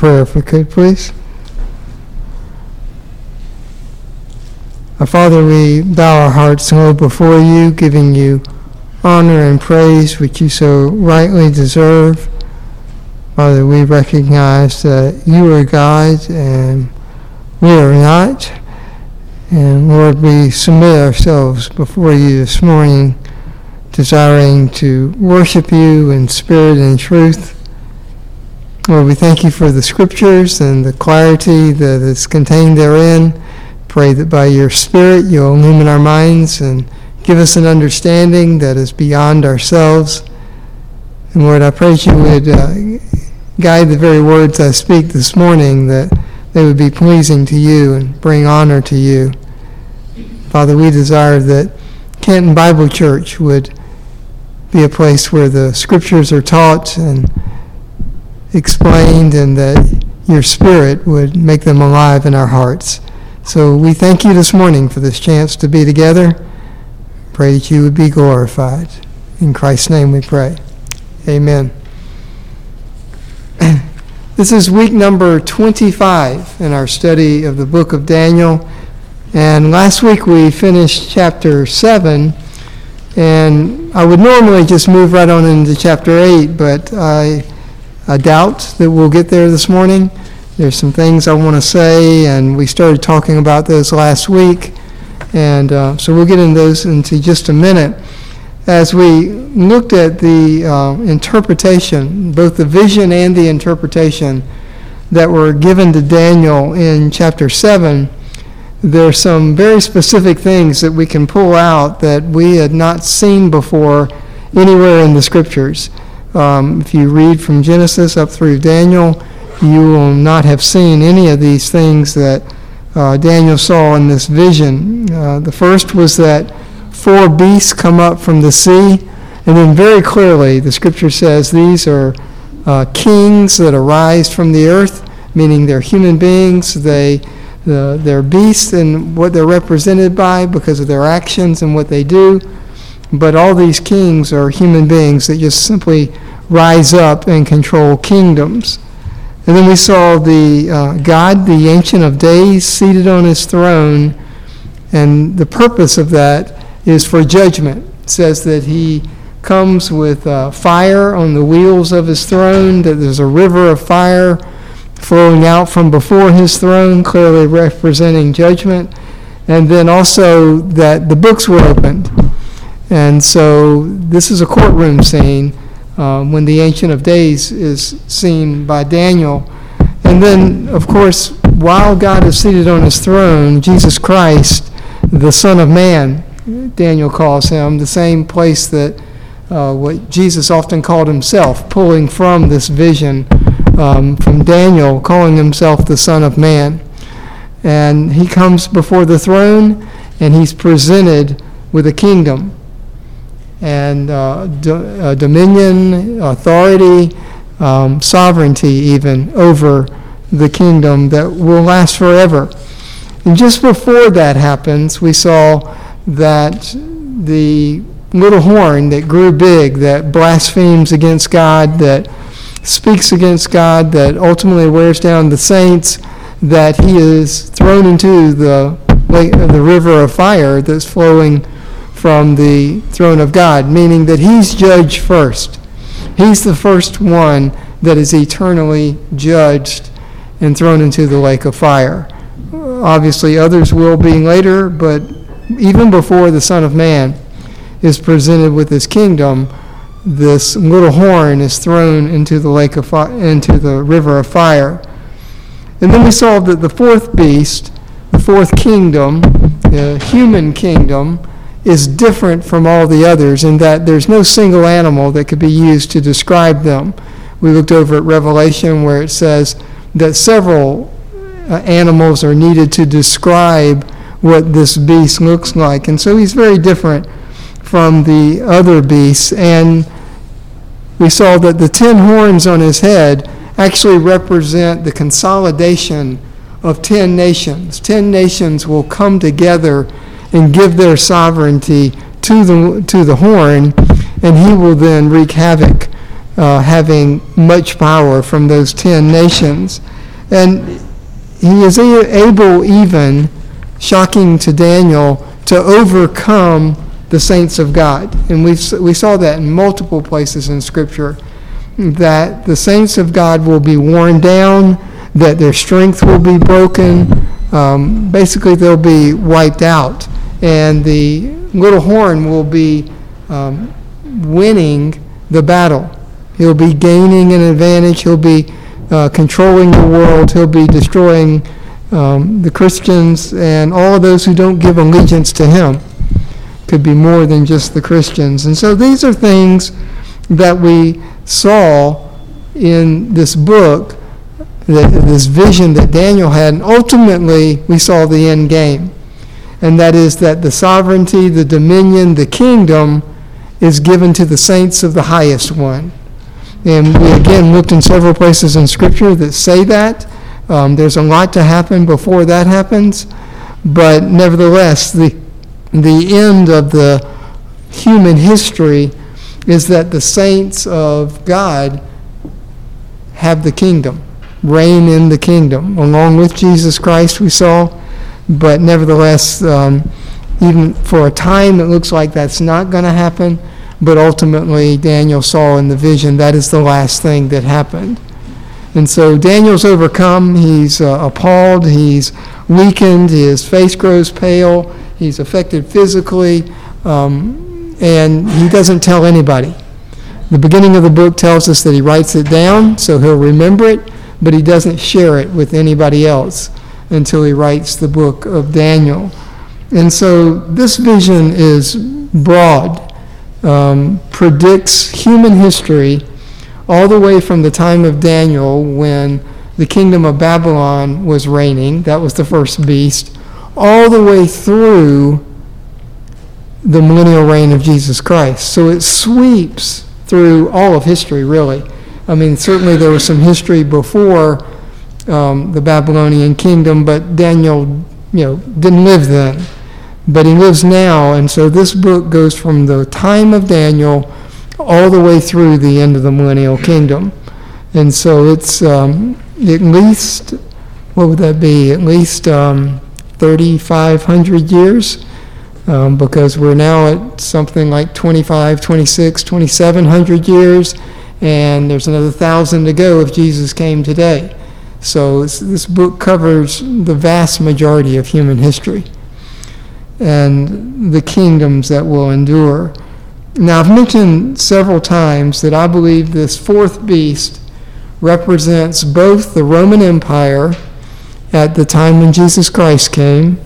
Prayer, if we could, please. Our Father, we bow our hearts low before you, giving you honor and praise which you so rightly deserve. Father, we recognize that you are God and we are not. And Lord, we submit ourselves before you this morning, desiring to worship you in spirit and truth. Lord, we thank you for the scriptures and the clarity that is contained therein. Pray that by your Spirit you'll illumine our minds and give us an understanding that is beyond ourselves. And Lord, I pray you would uh, guide the very words I speak this morning, that they would be pleasing to you and bring honor to you. Father, we desire that Canton Bible Church would be a place where the scriptures are taught and explained, and that your Spirit would make them alive in our hearts. So we thank you this morning for this chance to be together. Pray that you would be glorified. In Christ's name we pray. Amen. This is week number 25 in our study of the book of Daniel. And last week we finished chapter 7. And I would normally just move right on into chapter 8, but I, I doubt that we'll get there this morning. There's some things I want to say, and we started talking about those last week. And uh, so we'll get into those into just a minute as we looked at the uh, interpretation, both the vision and the interpretation that were given to Daniel in chapter 7, there are some very specific things that we can pull out that we had not seen before anywhere in the scriptures. Um, if you read from Genesis up through Daniel, you will not have seen any of these things that uh, Daniel saw in this vision. Uh, the first was that four beasts come up from the sea. And then very clearly, the scripture says these are uh, kings that arise from the earth, meaning they're human beings. They, they're beasts and what they're represented by because of their actions and what they do. But all these kings are human beings that just simply rise up and control kingdoms. And then we saw the uh, God, the Ancient of Days, seated on his throne. And the purpose of that is for judgment. It says that he comes with uh, fire on the wheels of his throne, that there's a river of fire flowing out from before his throne, clearly representing judgment. And then also that the books were opened. And so this is a courtroom scene um, when the Ancient of Days is seen by Daniel. And then, of course, while God is seated on his throne, Jesus Christ, the Son of Man, Daniel calls him, the same place that uh, what Jesus often called himself, pulling from this vision um, from Daniel, calling himself the Son of Man. And he comes before the throne and he's presented with a kingdom and uh, do, uh, dominion, authority, um, sovereignty, even over the kingdom that will last forever. And just before that happens, we saw that the little horn that grew big, that blasphemes against God, that speaks against God, that ultimately wears down the saints, that he is thrown into the, the river of fire that's flowing from the throne of God, meaning that he's judged first. He's the first one that is eternally judged and thrown into the lake of fire. Obviously, others will be later, but even before the Son of Man is presented with his kingdom, this little horn is thrown into the lake of fi- into the river of fire. And then we saw that the fourth beast, the fourth kingdom, the human kingdom, is different from all the others in that there's no single animal that could be used to describe them. We looked over at Revelation where it says that several uh, animals are needed to describe what this beast looks like. And so he's very different from the other beasts. And we saw that the ten horns on his head actually represent the consolidation of ten nations. Ten nations will come together and give their sovereignty to the, to the horn, and he will then wreak havoc uh, having much power from those ten nations. And he is able, even, shocking to Daniel, to overcome the saints of God. And we, we saw that in multiple places in Scripture that the saints of God will be worn down, that their strength will be broken. Um, basically, they'll be wiped out. And the little horn will be um, winning the battle. He'll be gaining an advantage. He'll be uh, controlling the world. He'll be destroying um, the Christians and all of those who don't give allegiance to him. Could be more than just the Christians. And so these are things that we saw in this book, this vision that Daniel had, and ultimately we saw the end game. And that is that the sovereignty, the dominion, the kingdom is given to the saints of the highest one. And we again looked in several places in Scripture that say that. Um, there's a lot to happen before that happens. But nevertheless, the, the end of the human history is that the saints of God have the kingdom, reign in the kingdom, along with Jesus Christ, we saw. But nevertheless, um, even for a time, it looks like that's not going to happen. But ultimately, Daniel saw in the vision that is the last thing that happened. And so Daniel's overcome. He's uh, appalled. He's weakened. His face grows pale. He's affected physically. Um, and he doesn't tell anybody. The beginning of the book tells us that he writes it down so he'll remember it, but he doesn't share it with anybody else until he writes the book of Daniel. And so this vision is broad, um, predicts human history all the way from the time of Daniel when the kingdom of Babylon was reigning, that was the first beast, all the way through the millennial reign of Jesus Christ. So it sweeps through all of history, really. I mean, certainly there was some history before um, the Babylonian kingdom, but Daniel, you know, didn't live then. But he lives now, and so this book goes from the time of Daniel all the way through the end of the millennial kingdom. And so it's um, at least, what would that be? At least um, 3,500 years um, because we're now at something like 25, 26, 2700 years, and there's another thousand to go if Jesus came today. So this, book covers the vast majority of human history and the kingdoms that will endure. Now, I've mentioned several times that I believe this fourth beast represents both the Roman Empire at the time when Jesus Christ came,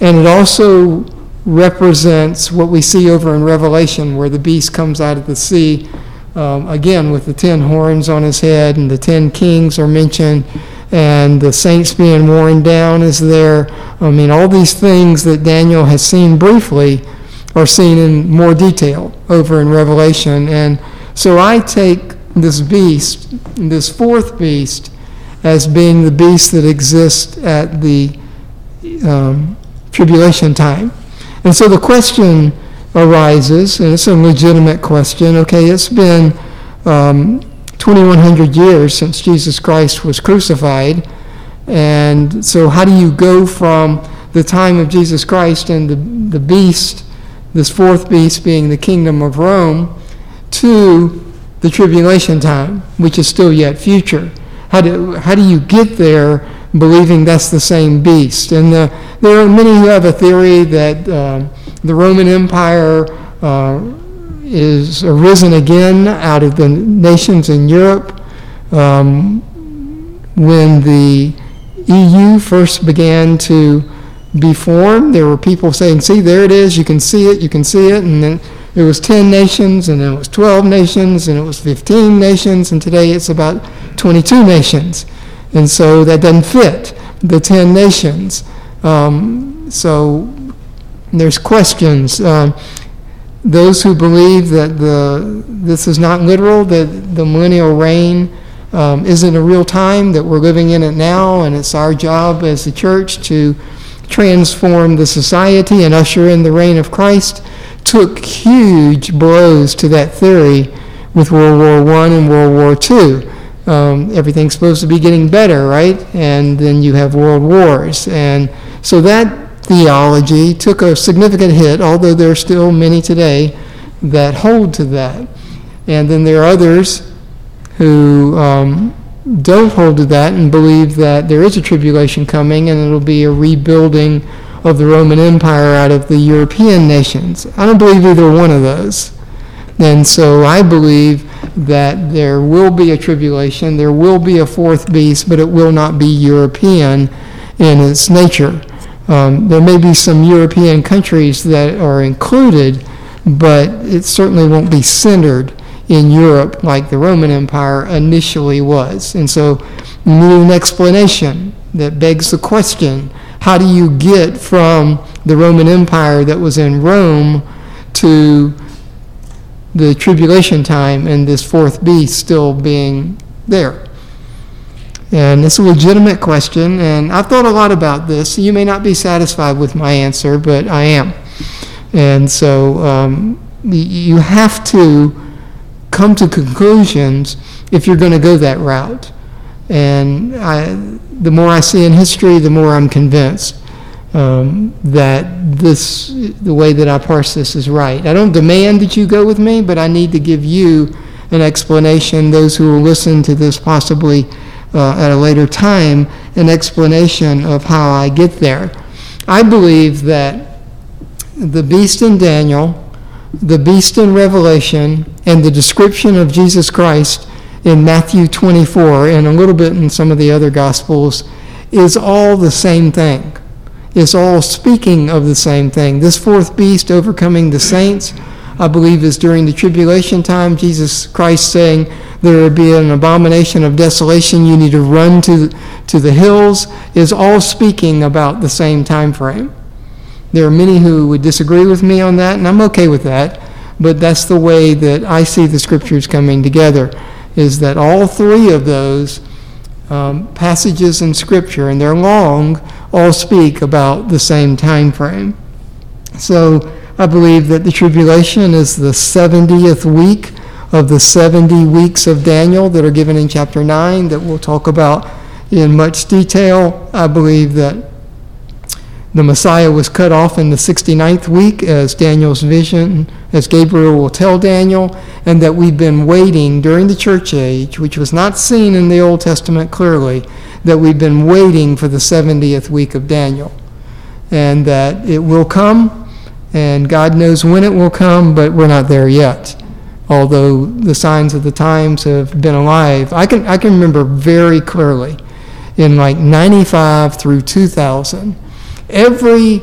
and it also represents what we see over in Revelation, where the beast comes out of the sea, um, again with the ten horns on his head, and the ten kings are mentioned, and the saints being worn down is there. I mean, all these things that Daniel has seen briefly are seen in more detail over in Revelation. And so I take this beast, this fourth beast, as being the beast that exists at the um, tribulation time. And so the question arises, and it's a legitimate question. Okay, it's been um, 2,100 years since Jesus Christ was crucified. And so, how do you go from the time of Jesus Christ and the, the beast, this fourth beast being the kingdom of Rome, to the tribulation time, which is still yet future? How do, how do you get there believing that's the same beast. And the, uh, there are many who have a theory that uh, the Roman Empire uh, is arisen again out of the nations in Europe um, when the EU first began to be formed. There were people saying, see, there it is, you can see it, you can see it. And then it was 10 nations, and then it was 12 nations, and it was 15 nations, and today it's about 22 nations. And so that doesn't fit the 10 nations. Um, so there's questions. Um, those who believe that the, this is not literal, that the millennial reign um, isn't a real time, that we're living in it now, and it's our job as the church to transform the society and usher in the reign of Christ, took huge blows to that theory with World War I and World War II. Um, everything's supposed to be getting better, right? And then you have world wars. And so that theology took a significant hit, although there are still many today that hold to that. And then there are others who um, don't hold to that and believe that there is a tribulation coming and it'll be a rebuilding of the Roman Empire out of the European nations. I don't believe either one of those. And so I believe that there will be a tribulation, there will be a fourth beast, but it will not be European in its nature. Um, there may be some European countries that are included, but it certainly won't be centered in Europe like the Roman Empire initially was. And so you need an explanation that begs the question how do you get from the Roman Empire that was in Rome to the tribulation time and this fourth beast still being there? And it's a legitimate question, and I've thought a lot about this. You may not be satisfied with my answer, but I am. And so um, you have to come to conclusions if you're going to go that route. And I, the more I see in history, the more I'm convinced um, that this, the way that I parse this is right. I don't demand that you go with me, but I need to give you an explanation, those who will listen to this possibly uh, at a later time, an explanation of how I get there. I believe that the beast in Daniel the beast in Revelation and the description of Jesus Christ in Matthew 24 and a little bit in some of the other Gospels is all the same thing. It's all speaking of the same thing. This fourth beast overcoming the saints, I believe, is during the tribulation time. Jesus Christ saying, There will be an abomination of desolation. You need to run to, to the hills, is all speaking about the same time frame. There are many who would disagree with me on that, and I'm okay with that. But that's the way that I see the scriptures coming together, is that all three of those um, passages in Scripture, and they're long, all speak about the same time frame. So I believe that the tribulation is the 70th week of the 70 weeks of Daniel that are given in chapter 9 that we'll talk about in much detail. I believe that the Messiah was cut off in the 69th week, as Daniel's vision, as Gabriel will tell Daniel, and that we've been waiting during the church age, which was not seen in the Old Testament clearly, that we've been waiting for the 70th week of Daniel. And that it will come, and God knows when it will come, but we're not there yet. Although the signs of the times have been alive. I can, I can remember very clearly in like 95 through 2000 every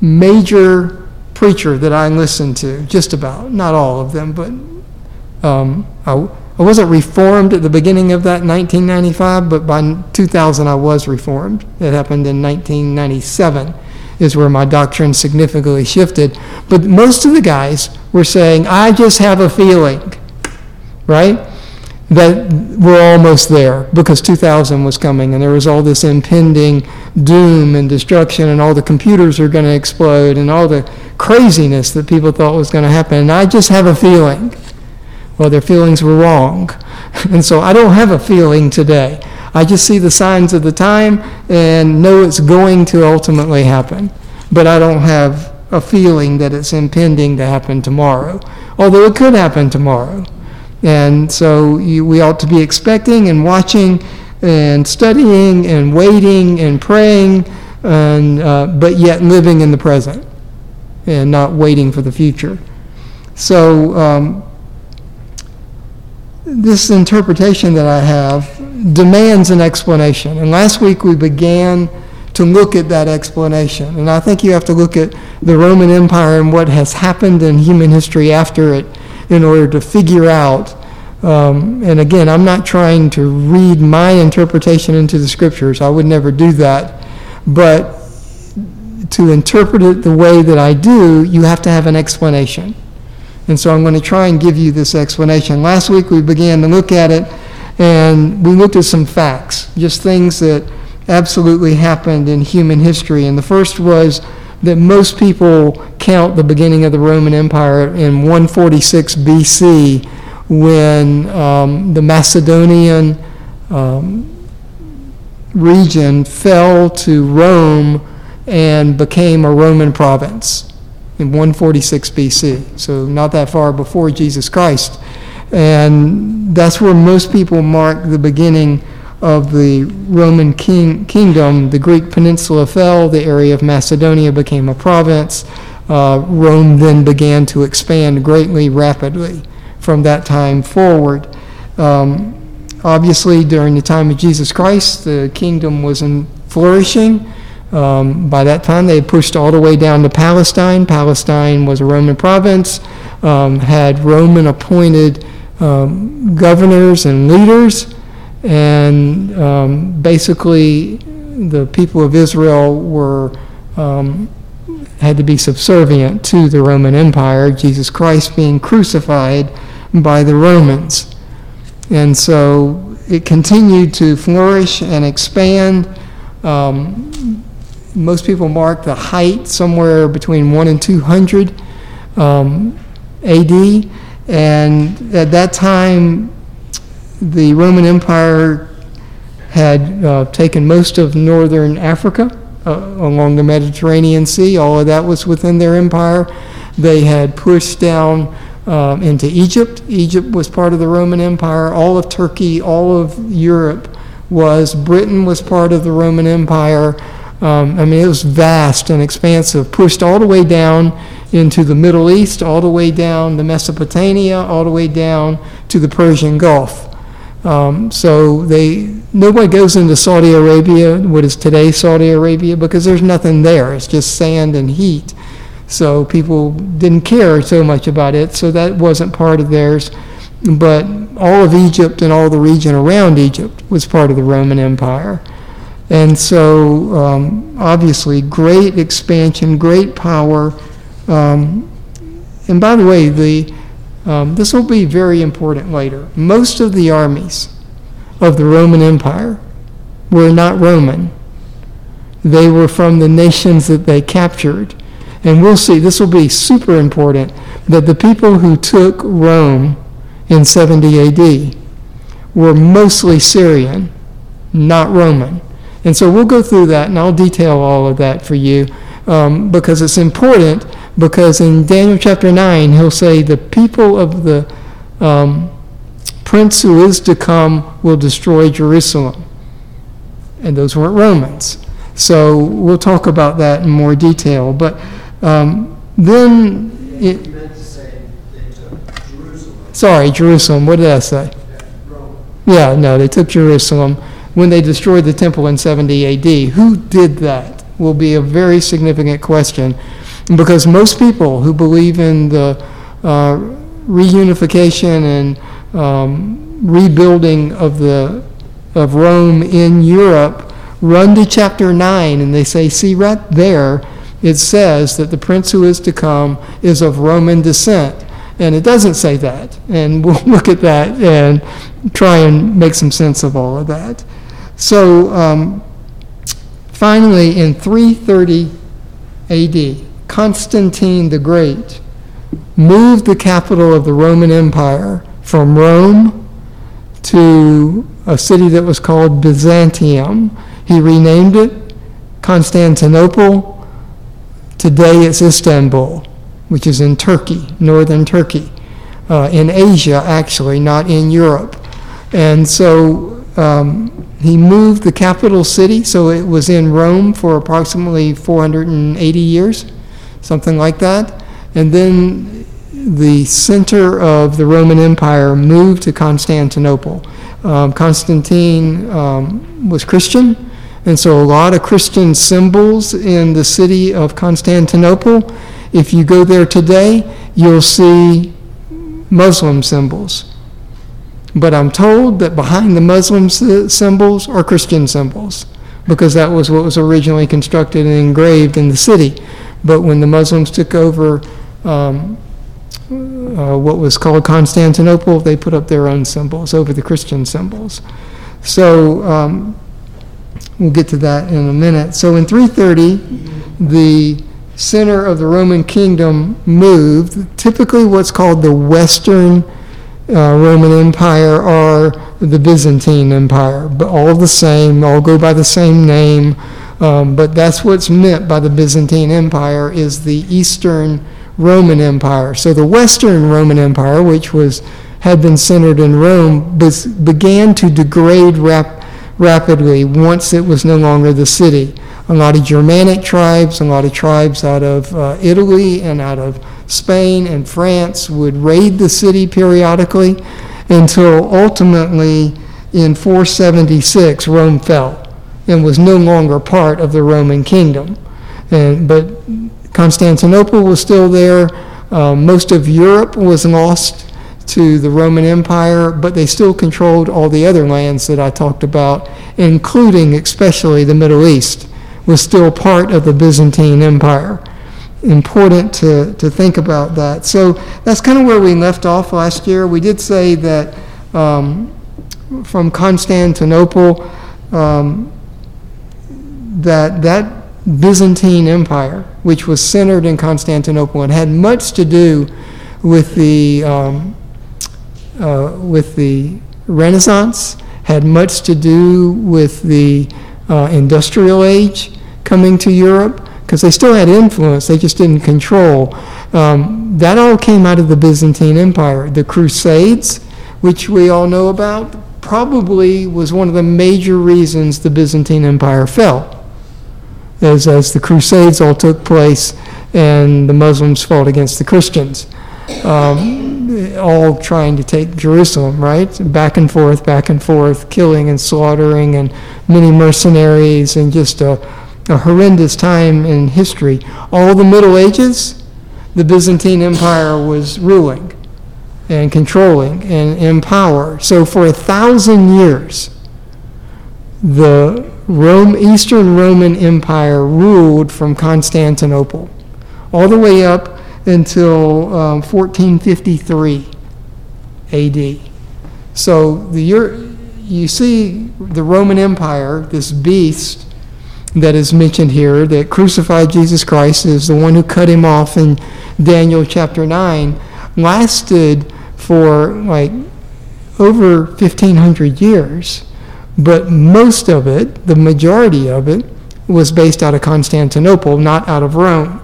major preacher that I listened to, just about, not all of them, but um, I, I wasn't reformed at the beginning of that 1995, but by 2000 I was reformed. It happened in 1997 is where my doctrine significantly shifted. But most of the guys were saying, I just have a feeling, right? that we're almost there because 2000 was coming and there was all this impending doom and destruction and all the computers are going to explode and all the craziness that people thought was going to happen. And I just have a feeling. Well, their feelings were wrong. And so I don't have a feeling today. I just see the signs of the time and know it's going to ultimately happen. But I don't have a feeling that it's impending to happen tomorrow, although it could happen tomorrow. And so you, we ought to be expecting and watching and studying and waiting and praying, and, uh, but yet living in the present and not waiting for the future. So, um, this interpretation that I have demands an explanation. And last week we began to look at that explanation. And I think you have to look at the Roman Empire and what has happened in human history after it in order to figure out. Um, and again, I'm not trying to read my interpretation into the scriptures. I would never do that. But to interpret it the way that I do, you have to have an explanation. And so I'm going to try and give you this explanation. Last week we began to look at it, and we looked at some facts, just things that absolutely happened in human history. And the first was that most people count the beginning of the Roman Empire in 146 BC when um, the Macedonian um, region fell to Rome and became a Roman province in 146 BC, so not that far before Jesus Christ. And that's where most people mark the beginning of the Roman king, kingdom. The Greek peninsula fell, the area of Macedonia became a province. Uh, Rome then began to expand greatly, rapidly from that time forward. Um, obviously, during the time of Jesus Christ, the kingdom was in flourishing. Um, by that time, they had pushed all the way down to Palestine. Palestine was a Roman province, um, had Roman appointed um, governors and leaders, and um, basically the people of Israel were um, had to be subservient to the Roman Empire. Jesus Christ being crucified by the Romans, and so it continued to flourish and expand. Um, most people mark the height somewhere between 1 and 200 um, AD. And at that time, the Roman Empire had uh, taken most of northern Africa uh, along the Mediterranean Sea. All of that was within their empire. They had pushed down uh, into Egypt. Egypt was part of the Roman Empire. All of Turkey, all of Europe was. Britain was part of the Roman Empire. Um, I mean, it was vast and expansive, pushed all the way down into the Middle East, all the way down to Mesopotamia, all the way down to the Persian Gulf. Um, so they nobody goes into Saudi Arabia, what is today Saudi Arabia, because there's nothing there. It's just sand and heat. So people didn't care so much about it. So that wasn't part of theirs. But all of Egypt and all the region around Egypt was part of the Roman Empire. And so, um, obviously, great expansion, great power. Um, and by the way, the, um, this will be very important later. Most of the armies of the Roman Empire were not Roman, they were from the nations that they captured. And we'll see, this will be super important that the people who took Rome in 70 AD were mostly Syrian, not Roman. And so we'll go through that and I'll detail all of that for you um, because it's important. Because in Daniel chapter 9, he'll say, The people of the um, prince who is to come will destroy Jerusalem. And those weren't Romans. So we'll talk about that in more detail. But um, then. It, meant to say they Jerusalem, sorry, Jerusalem. What did I say? Rome. Yeah, no, they took Jerusalem when they destroyed the temple in 70 AD. Who did that will be a very significant question because most people who believe in the uh, reunification and um, rebuilding of the of Rome in Europe run to chapter 9 and they say, see right there, it says that the prince who is to come is of Roman descent. And it doesn't say that. And we'll look at that and try and make some sense of all of that. So um, finally, in 330 AD, Constantine the Great moved the capital of the Roman Empire from Rome to a city that was called Byzantium. He renamed it Constantinople. Today it's Istanbul, which is in Turkey, northern Turkey, uh, in Asia actually, not in Europe. And so um, he moved the capital city, so it was in Rome for approximately 480 years, something like that. And then the center of the Roman Empire moved to Constantinople. Um, Constantine um, was Christian, and so a lot of Christian symbols in the city of Constantinople. If you go there today, you'll see Muslim symbols. But I'm told that behind the Muslim symbols are Christian symbols because that was what was originally constructed and engraved in the city. But when the Muslims took over um, uh, what was called Constantinople, they put up their own symbols over the Christian symbols. So um, we'll get to that in a minute. So in 330, the center of the Roman kingdom moved, typically what's called the western uh, Roman Empire or the Byzantine Empire, but all the same, all go by the same name. Um, but that's what's meant by the Byzantine Empire is the Eastern Roman Empire. So the Western Roman Empire, which was had been centered in Rome, began to degrade rap- rapidly once it was no longer the city. A lot of Germanic tribes, a lot of tribes out of uh, Italy and out of Spain and France would raid the city periodically until ultimately in 476 Rome fell and was no longer part of the Roman kingdom. And, but Constantinople was still there. Um, most of Europe was lost to the Roman Empire, but they still controlled all the other lands that I talked about, including especially the Middle East, was still part of the Byzantine Empire. Important to, to think about that. So that's kind of where we left off last year. We did say that um, from Constantinople, um, that that Byzantine Empire, which was centered in Constantinople and had much to do with the um, uh, with the Renaissance, had much to do with the uh, industrial age coming to Europe, because they still had influence, they just didn't control. Um, that all came out of the Byzantine Empire. The Crusades, which we all know about, probably was one of the major reasons the Byzantine Empire fell as, as the Crusades all took place and the Muslims fought against the Christians, um, all trying to take Jerusalem, right? Back and forth, back and forth, killing and slaughtering, and many mercenaries, and just a, a horrendous time in history. All the Middle Ages, the Byzantine Empire was ruling and controlling and in power. So for a thousand years, the Rome, Eastern Roman Empire ruled from Constantinople all the way up until um, 1453 AD. So the you see the Roman Empire, this beast that is mentioned here, that crucified Jesus Christ, is the one who cut him off in Daniel chapter 9, lasted for like over 1,500 years. But most of it, the majority of it, was based out of Constantinople, not out of Rome.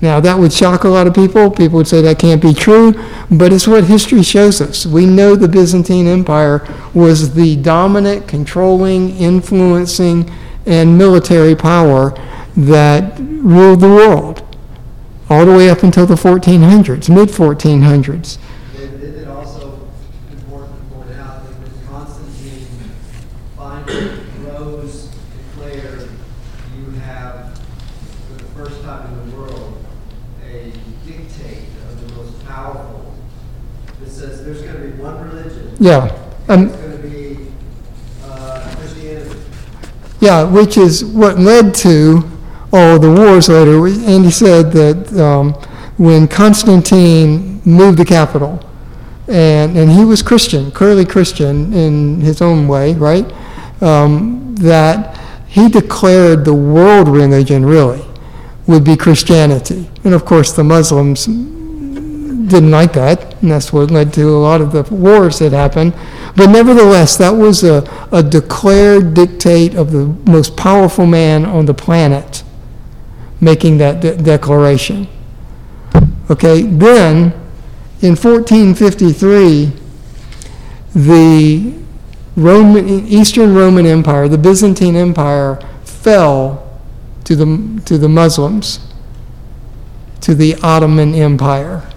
Now, that would shock a lot of people. People would say that can't be true, but it's what history shows us. We know the Byzantine Empire was the dominant, controlling, influencing, and military power that ruled the world all the way up until the 1400s, mid 1400s. David, isn't it also important to point out that when Constantine finally rose, declared, you have, for the first time in the world, a dictate of the most powerful that says there's going to be one religion. Yeah. Um, It's going to be uh, Christianity. Yeah, which is what led to all the wars later. Andy said that um, when Constantine moved the capital, and, and he was Christian, clearly Christian in his own way, right? Um, that he declared the world religion really would be Christianity. And of course, the Muslims didn't like that, and that's what led to a lot of the wars that happened. But nevertheless, that was a, a declared dictate of the most powerful man on the planet making that de- declaration. Okay, then in 1453, the Roman, Eastern Roman Empire, the Byzantine Empire, fell to the, to the Muslims, to the Ottoman Empire.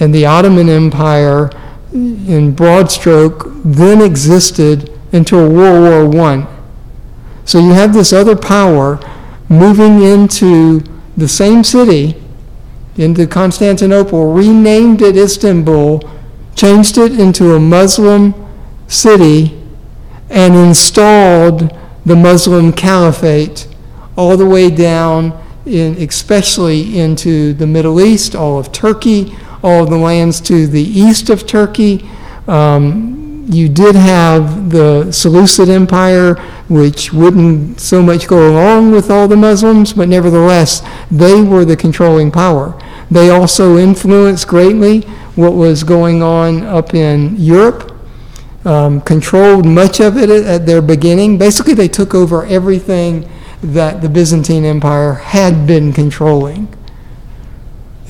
And the Ottoman Empire, in broad stroke, then existed until World War I. So you have this other power moving into the same city, into Constantinople, renamed it Istanbul, changed it into a Muslim city, and installed the Muslim caliphate all the way down, in, especially into the Middle East, all of Turkey, all of the lands to the east of Turkey. Um, you did have the Seleucid Empire, which wouldn't so much go along with all the Muslims, but nevertheless, they were the controlling power. They also influenced greatly what was going on up in Europe, um, controlled much of it at- at their beginning. Basically, they took over everything that the Byzantine Empire had been controlling.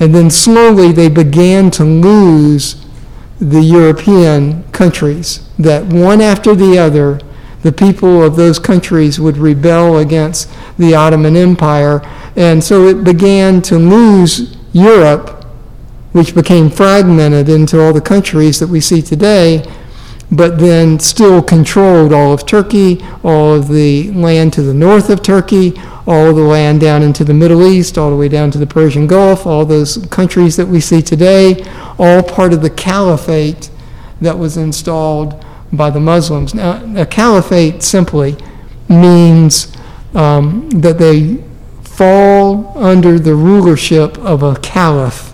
And then slowly they began to lose the European countries, that one after the other, the people of those countries would rebel against the Ottoman Empire. And so it began to lose Europe, which became fragmented into all the countries that we see today, but then still controlled all of Turkey, all of the land to the north of Turkey, all the land down into the Middle East, all the way down to the Persian Gulf, all those countries that we see today, all part of the caliphate that was installed by the Muslims. Now, a caliphate simply means um, that they fall under the rulership of a caliph.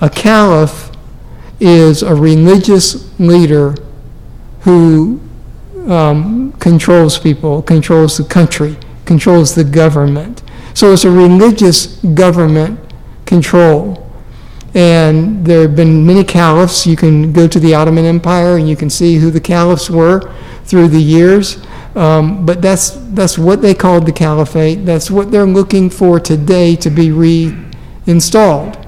A caliph is a religious leader who um, controls people, controls the country, controls the government. So it's a religious government control. And there have been many caliphs. You can go to the Ottoman Empire and you can see who the caliphs were through the years. Um, but that's, that's what they called the caliphate. That's what they're looking for today to be reinstalled,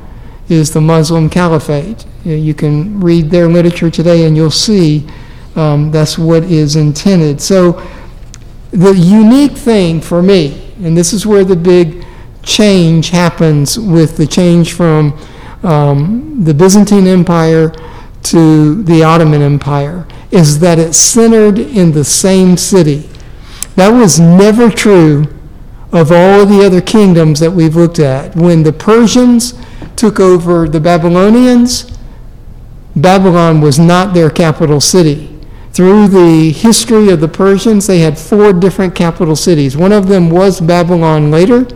is the Muslim caliphate. You can read their literature today and you'll see um, that's what is intended. So the unique thing for me, and this is where the big change happens with the change from um, the Byzantine Empire to the Ottoman Empire, is that it's centered in the same city. That was never true of all of the other kingdoms that we've looked at. When the Persians took over the Babylonians, Babylon was not their capital city. Through the history of the Persians, they had four different capital cities. One of them was Babylon later,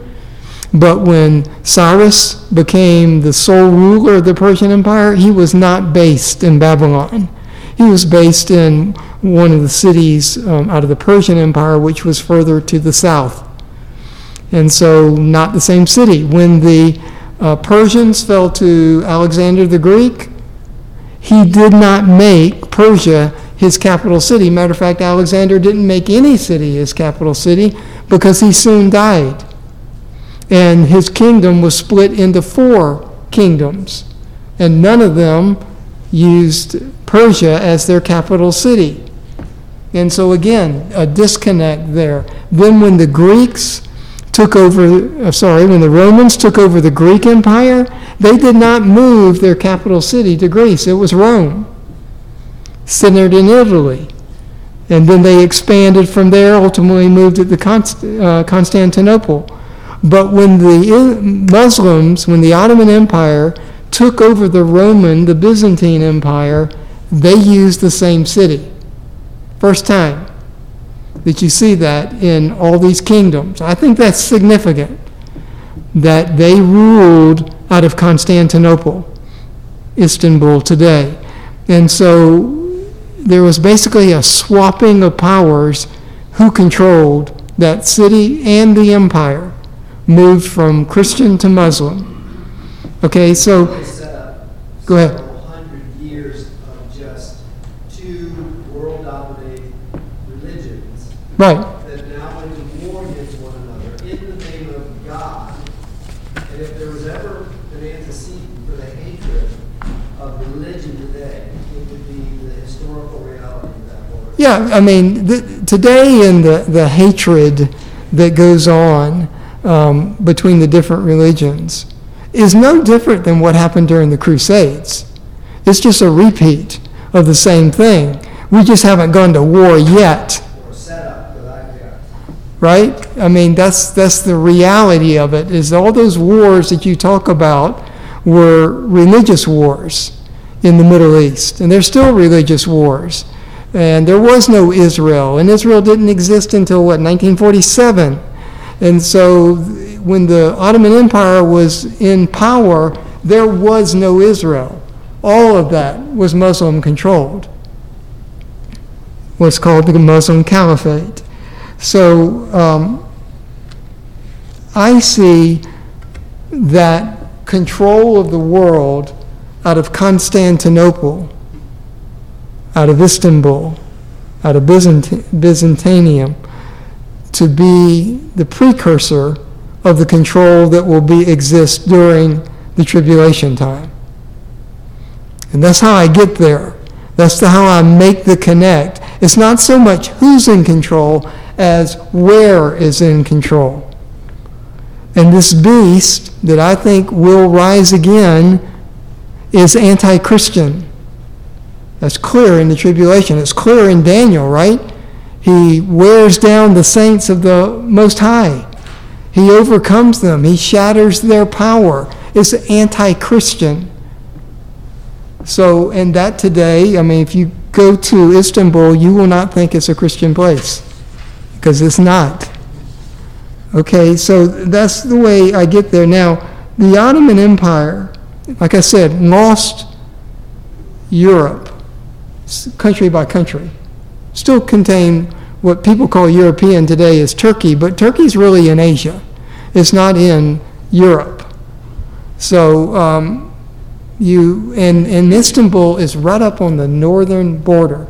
but when Cyrus became the sole ruler of the Persian Empire, he was not based in Babylon. He was based in one of the cities um, out of the Persian Empire, which was further to the south. And so, not the same city. When the uh, Persians fell to Alexander the Greek, he did not make Persia his capital city. Matter of fact, Alexander didn't make any city his capital city because he soon died. And his kingdom was split into four kingdoms, and none of them used Persia as their capital city. And so, again, a disconnect there. Then, when the Greeks took over, uh, sorry, when the Romans took over the Greek Empire, they did not move their capital city to Greece. It was Rome, centered in Italy. And then they expanded from there, ultimately moved to Const- uh, Constantinople. But when the Muslims, when the Ottoman Empire took over the Roman, the Byzantine Empire, they used the same city. First time that you see that in all these kingdoms. I think that's significant that they ruled out of Constantinople, Istanbul today. And so there was basically a swapping of powers who controlled that city and the empire, moved from Christian to Muslim. Okay, so, They set up Go ahead. several hundred years of just two world-dominated religions right. that now went to war against one another in the name of God. And if there was ever an antecedent for the hatred of religion today, it would be the historical reality of that war. Yeah, I mean, the, today in the, the hatred that goes on um, between the different religions is no different than what happened during the Crusades. It's just a repeat of the same thing. We just haven't gone to war yet, right? I mean, that's, that's the reality of it, is all those wars that you talk about were religious wars in the Middle East, and they're still religious wars. And there was no Israel, and Israel didn't exist until what, 1947? And so when the Ottoman Empire was in power, there was no Israel. All of that was Muslim controlled. What's called the Muslim Caliphate. So um, I see that control of the world out of Constantinople, out of Istanbul, out of Byzant- Byzantium, to be the precursor of the control that will be exist during the tribulation time. And that's how I get there. That's the, how I make the connect. It's not so much who's in control as where is in control. And this beast that I think will rise again is anti Christian. That's clear in the tribulation. It's clear in Daniel, right? He wears down the saints of the Most High. He overcomes them. He shatters their power. It's anti Christian. So, and that today, I mean, if you go to Istanbul, you will not think it's a Christian place because it's not. Okay, so that's the way I get there. Now, the Ottoman Empire, like I said, lost Europe, country by country. Still contain what people call European today is Turkey, but Turkey's really in Asia. It's not in Europe. So um, you and, and Istanbul is right up on the northern border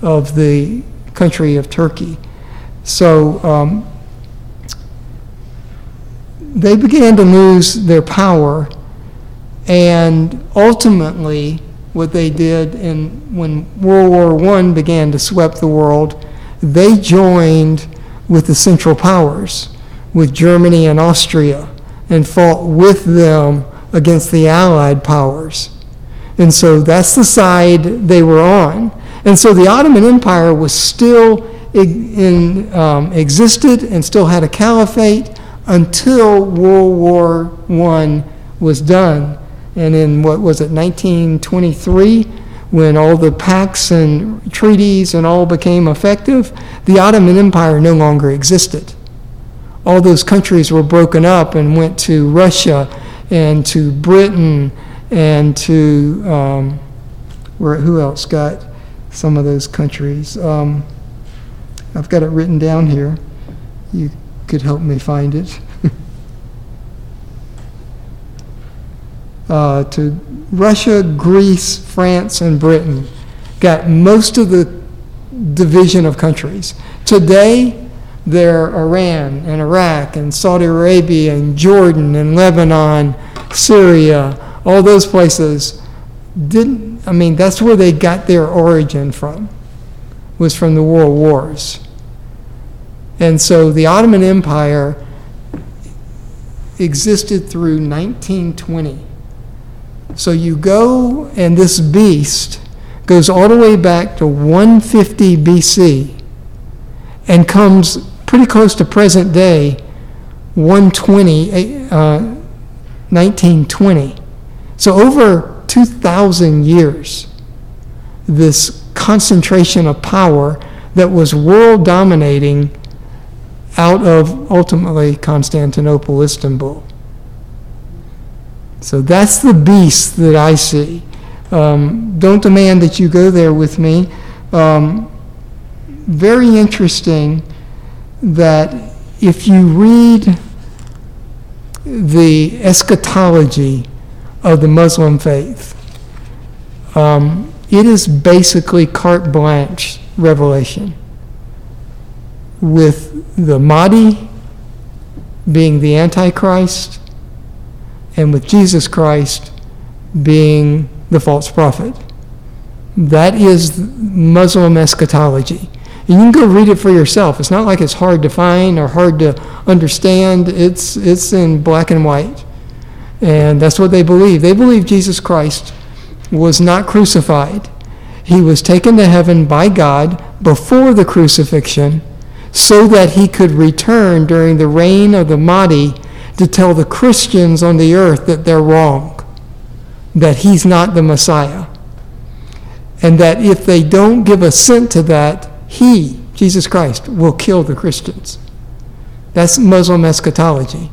of the country of Turkey. So um, they began to lose their power, and ultimately, what they did in, when World War I began to sweep the world, they joined with the Central Powers, with Germany and Austria, and fought with them against the Allied powers. And so that's the side they were on. And so the Ottoman Empire was still in, um, existed and still had a caliphate until World War I was done. And in what was it, 1923, when all the pacts and treaties and all became effective, the Ottoman Empire no longer existed. All those countries were broken up and went to Russia and to Britain and to um, where who else got some of those countries? Um, I've got it written down here. You could help me find it. Uh, to Russia, Greece, France, and Britain got most of the division of countries. Today, they're Iran and Iraq and Saudi Arabia and Jordan and Lebanon, Syria, all those places didn't, I mean, that's where they got their origin from, was from the world wars. And so the Ottoman Empire existed through 1920. So you go, and this beast goes all the way back to 150 BC and comes pretty close to present day 120, uh, 1920. So over 2,000 years, this concentration of power that was world dominating out of ultimately Constantinople, Istanbul. So that's the beast that I see. Um, don't demand that you go there with me. Um, very interesting that if you read the eschatology of the Muslim faith, um, it is basically carte blanche revelation with the Mahdi being the Antichrist and with Jesus Christ being the false prophet. That is Muslim eschatology. And you can go read it for yourself. It's not like it's hard to find or hard to understand. It's, it's in black and white. And that's what they believe. They believe Jesus Christ was not crucified. He was taken to heaven by God before the crucifixion so that he could return during the reign of the Mahdi to tell the Christians on the earth that they're wrong, that he's not the Messiah, and that if they don't give assent to that, he, Jesus Christ, will kill the Christians. That's Muslim eschatology.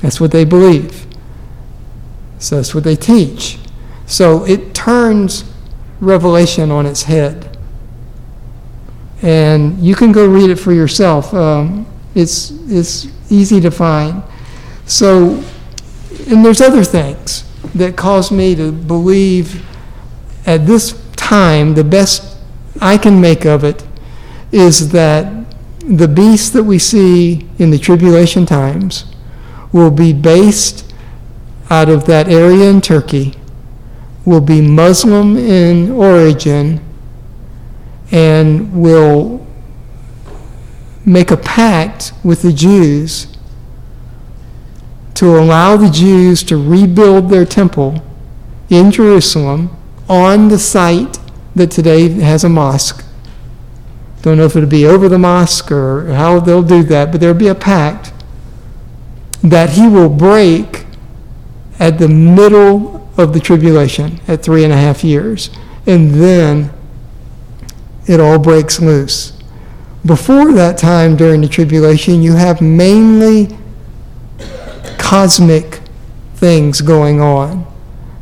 That's what they believe. So that's what they teach. So it turns Revelation on its head. And you can go read it for yourself. Um, it's, it's easy to find. So and there's other things that cause me to believe at this time, the best I can make of it is that the beast that we see in the tribulation times will be based out of that area in Turkey, will be Muslim in origin, and will make a pact with the Jews to allow the Jews to rebuild their temple in Jerusalem on the site that today has a mosque. Don't know if it'll be over the mosque or how they'll do that, but there'll be a pact that he will break at the middle of the tribulation at three and a half years. And then it all breaks loose. Before that time during the tribulation, you have mainly cosmic things going on.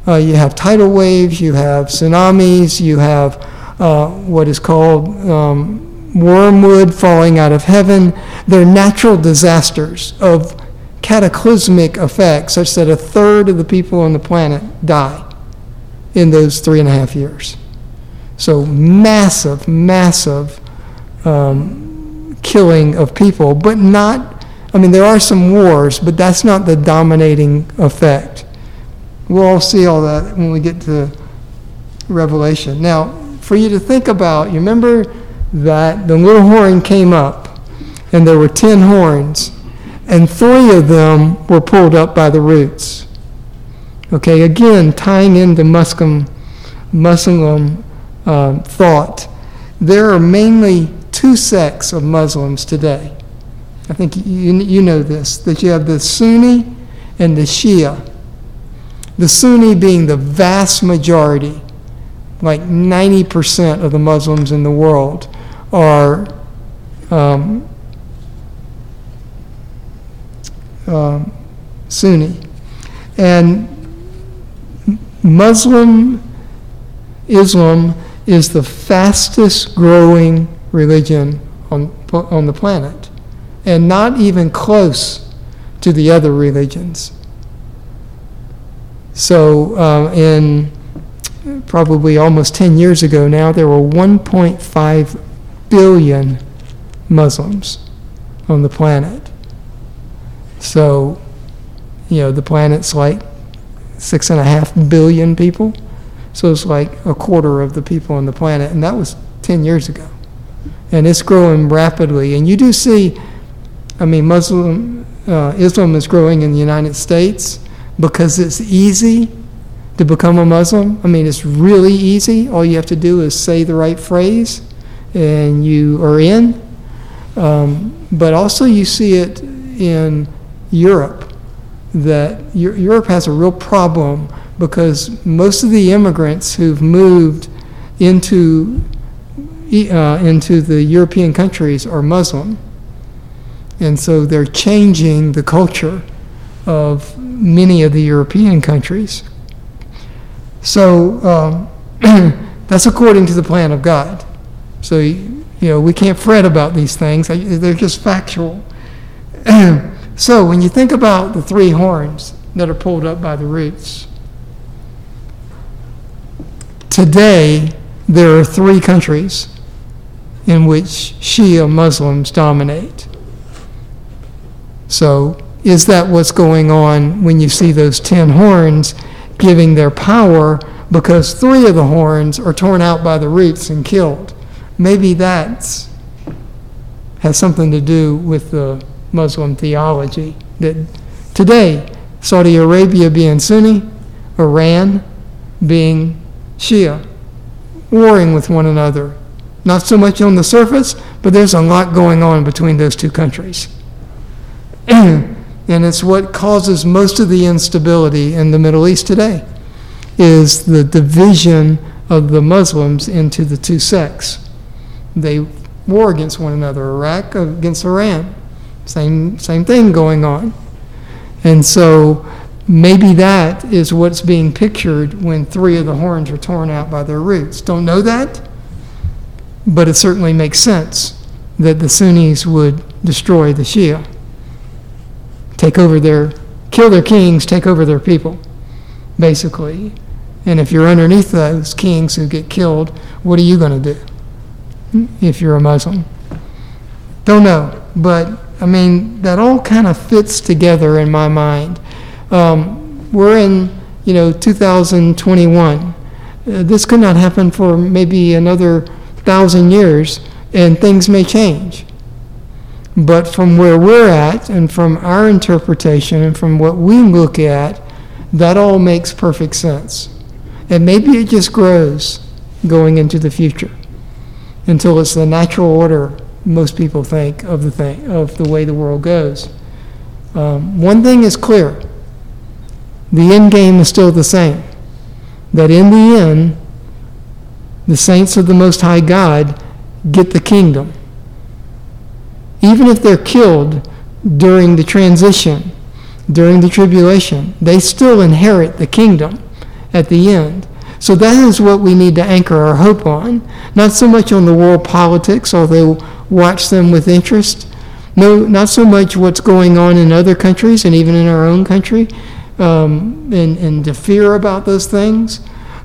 Uh, you have tidal waves, you have tsunamis, you have uh, what is called um, wormwood falling out of heaven. They're natural disasters of cataclysmic effects, such that a third of the people on the planet die in those three and a half years. So, massive, massive um, killing of people, but not, I mean, there are some wars, but that's not the dominating effect. We'll all see all that when we get to Revelation. Now, for you to think about, you remember that the little horn came up, and there were ten horns, and three of them were pulled up by the roots. Okay, again, tying into Muslim, Muslim uh, thought, there are mainly two sects of Muslims today. I think you, you know this, that you have the Sunni and the Shia. The Sunni being the vast majority, like 90% of the Muslims in the world, are um, um, Sunni. And Muslim Islam is the fastest growing religion on, on the planet, and not even close to the other religions. So, uh, in probably almost 10 years ago now, there were 1.5 billion Muslims on the planet. So, you know, the planet's like six and a half billion people. So it's like a quarter of the people on the planet, and that was 10 years ago. And it's growing rapidly. And you do see, I mean, Muslim uh, Islam is growing in the United States because it's easy to become a Muslim. I mean, it's really easy. All you have to do is say the right phrase, and you are in. Um, but also, you see it in Europe that Europe has a real problem because most of the immigrants who've moved into uh, into the European countries are Muslim, and so they're changing the culture of many of the European countries. So um, that's according to the plan of God. So you know we can't fret about these things; they're just factual. so when you think about the three horns that are pulled up by the roots Today, there are three countries in which Shia Muslims dominate. So, is that what's going on when you see those ten horns giving their power because three of the horns are torn out by the roots and killed? Maybe that has something to do with the Muslim theology that today, Saudi Arabia being Sunni, Iran being Shia, warring with one another. Not so much on the surface, but there's a lot going on between those two countries. and it's what causes most of the instability in the Middle East today is the division of the Muslims into the two sects. They war against one another, Iraq against Iran. Same same thing going on. And so Maybe that is what's being pictured when three of the horns are torn out by their roots. Don't know that, but it certainly makes sense that the Sunnis would destroy the Shia, take over their kill their kings, take over their people, basically. And if you're underneath those kings who get killed, what are you going to do if you're a Muslim? Don't know. But, I mean, that all kind of fits together in my mind. Um, we're in, you know, 2021. Uh, this could not happen for maybe another thousand years, and things may change. But from where we're at, and from our interpretation, and from what we look at, that all makes perfect sense. And maybe it just grows going into the future until it's the natural order most people think of the thing of the way the world goes. Um, one thing is clear: the end game is still the same. That in the end, the saints of the Most High God get the kingdom. Even if they're killed during the transition, during the tribulation, they still inherit the kingdom at the end. So that is what we need to anchor our hope on. Not so much on the world politics, although watch them with interest. No, not so much what's going on in other countries and even in our own country, um, and, and to fear about those things,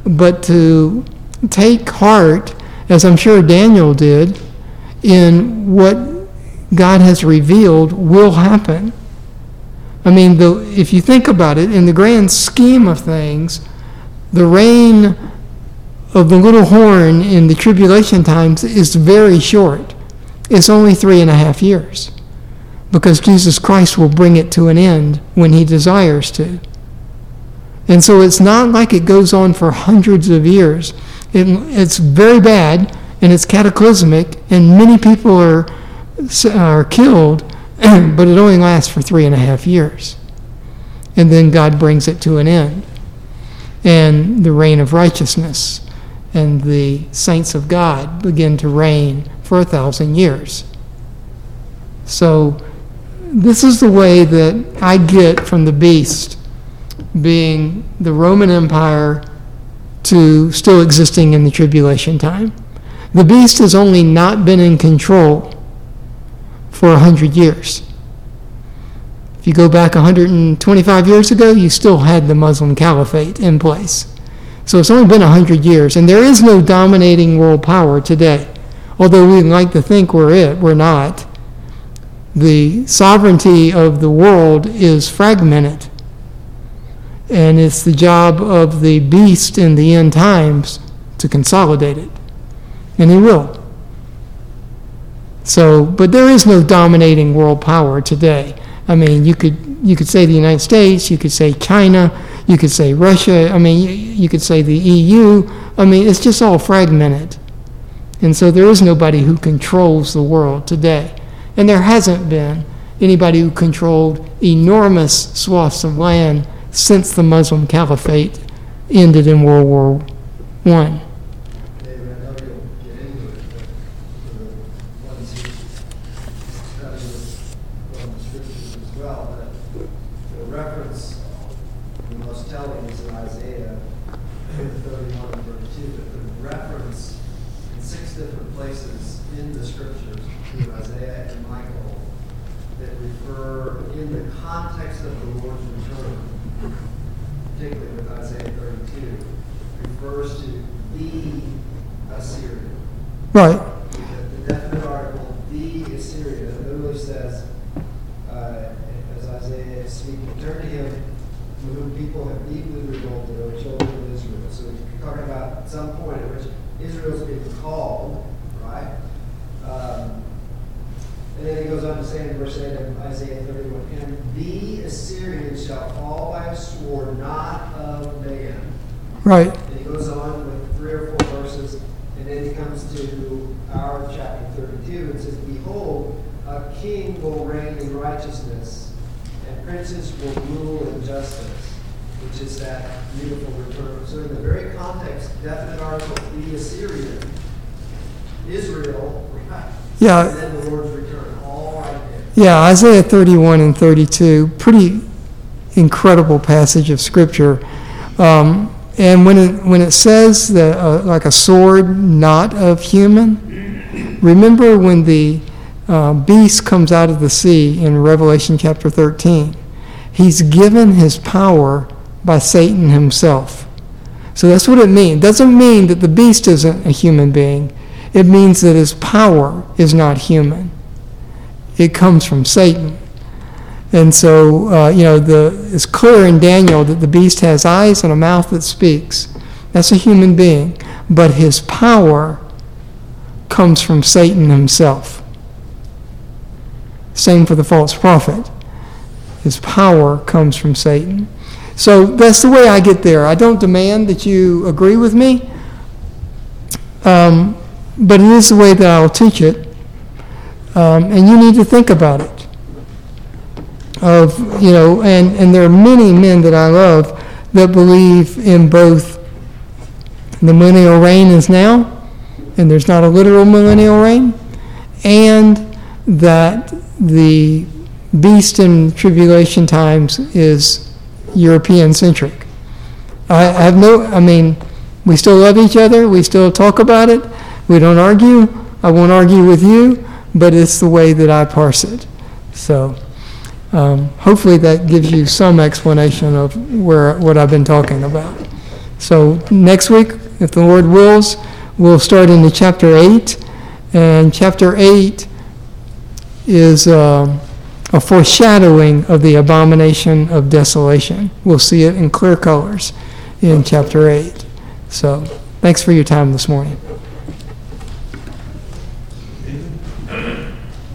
but to take heart, as I'm sure Daniel did, in what God has revealed will happen. I mean, the, if you think about it, in the grand scheme of things, the reign of the little horn in the tribulation times is very short. It's only three and a half years because Jesus Christ will bring it to an end when he desires to. And so it's not like it goes on for hundreds of years. It, it's very bad and it's cataclysmic, and many people are, are killed, but it only lasts for three and a half years. And then God brings it to an end. And the reign of righteousness and the saints of God begin to reign for a thousand years. So, this is the way that I get from the beast being the Roman Empire to still existing in the tribulation time. The beast has only not been in control for a hundred years. If you go back 125 years ago, you still had the Muslim caliphate in place. So it's only been 100 years, and there is no dominating world power today. Although we'd like to think we're it, we're not. The sovereignty of the world is fragmented. And it's the job of the beast in the end times to consolidate it. And he will. So, but there is no dominating world power today. I mean, you could you could say the United States, you could say China, you could say Russia. I mean, you, could say the EU. I mean, it's just all fragmented. And so there is nobody who controls the world today. And there hasn't been anybody who controlled enormous swaths of land since the Muslim caliphate ended in World War I. David, I know you'll get into it, but for the ones who study from the scriptures as well, that the reference, the most telling is in Isaiah thirty-one and thirty-two, but the reference in six different places in the scriptures to Isaiah and Micah that refer in the context of the Lord's return, particularly with Isaiah thirty-two, refers to the Assyria. Right. The the definite article, the Assyria, literally says, uh, as Isaiah is speaking, turn to him whom people have deeply revolted, O children of Israel. So he's talking about some point at which Israel's being called, right? Um, and then he goes on to say in verse 8 of Isaiah 31, And the Assyrians shall fall by a sword not of man. Right. And he goes on with three or four verses, and then he comes to our chapter 32 and says, Behold, a king will reign in righteousness, and princes will rule in justice, which is that beautiful return. So, in the very context, definite article, the Assyrian, Israel, right? Yeah. And then the Lord's return, all right there. Yeah, Isaiah 31 and 32, pretty incredible passage of scripture. Um, and when it, when it says that, uh, like a sword not of human, remember when the uh, beast comes out of the sea in Revelation chapter 13. He's given his power by Satan himself. So that's what it means. It doesn't mean that the beast isn't a human being. It means that his power is not human. It comes from Satan. And so, uh, you know, the, it's clear in Daniel that the beast has eyes and a mouth that speaks. That's a human being. But his power comes from Satan himself. Same for the false prophet. His power comes from Satan. So that's the way I get there. I don't demand that you agree with me, um, but it is the way that I'll teach it. Um, and you need to think about it. Of, you know, and, and there are many men that I love that believe in both the millennial reign is now, and there's not a literal millennial reign, and that the beast in tribulation times is European centric. I I have no, I mean, we still love each other, we still talk about it, we don't argue, I won't argue with you, but it's the way that I parse it. So, um, hopefully that gives you some explanation of where, what I've been talking about. So, next week, if the Lord wills, we'll start into chapter 8, and chapter 8 is um, a foreshadowing of the abomination of desolation. We'll see it in clear colors in chapter 8. So, thanks for your time this morning.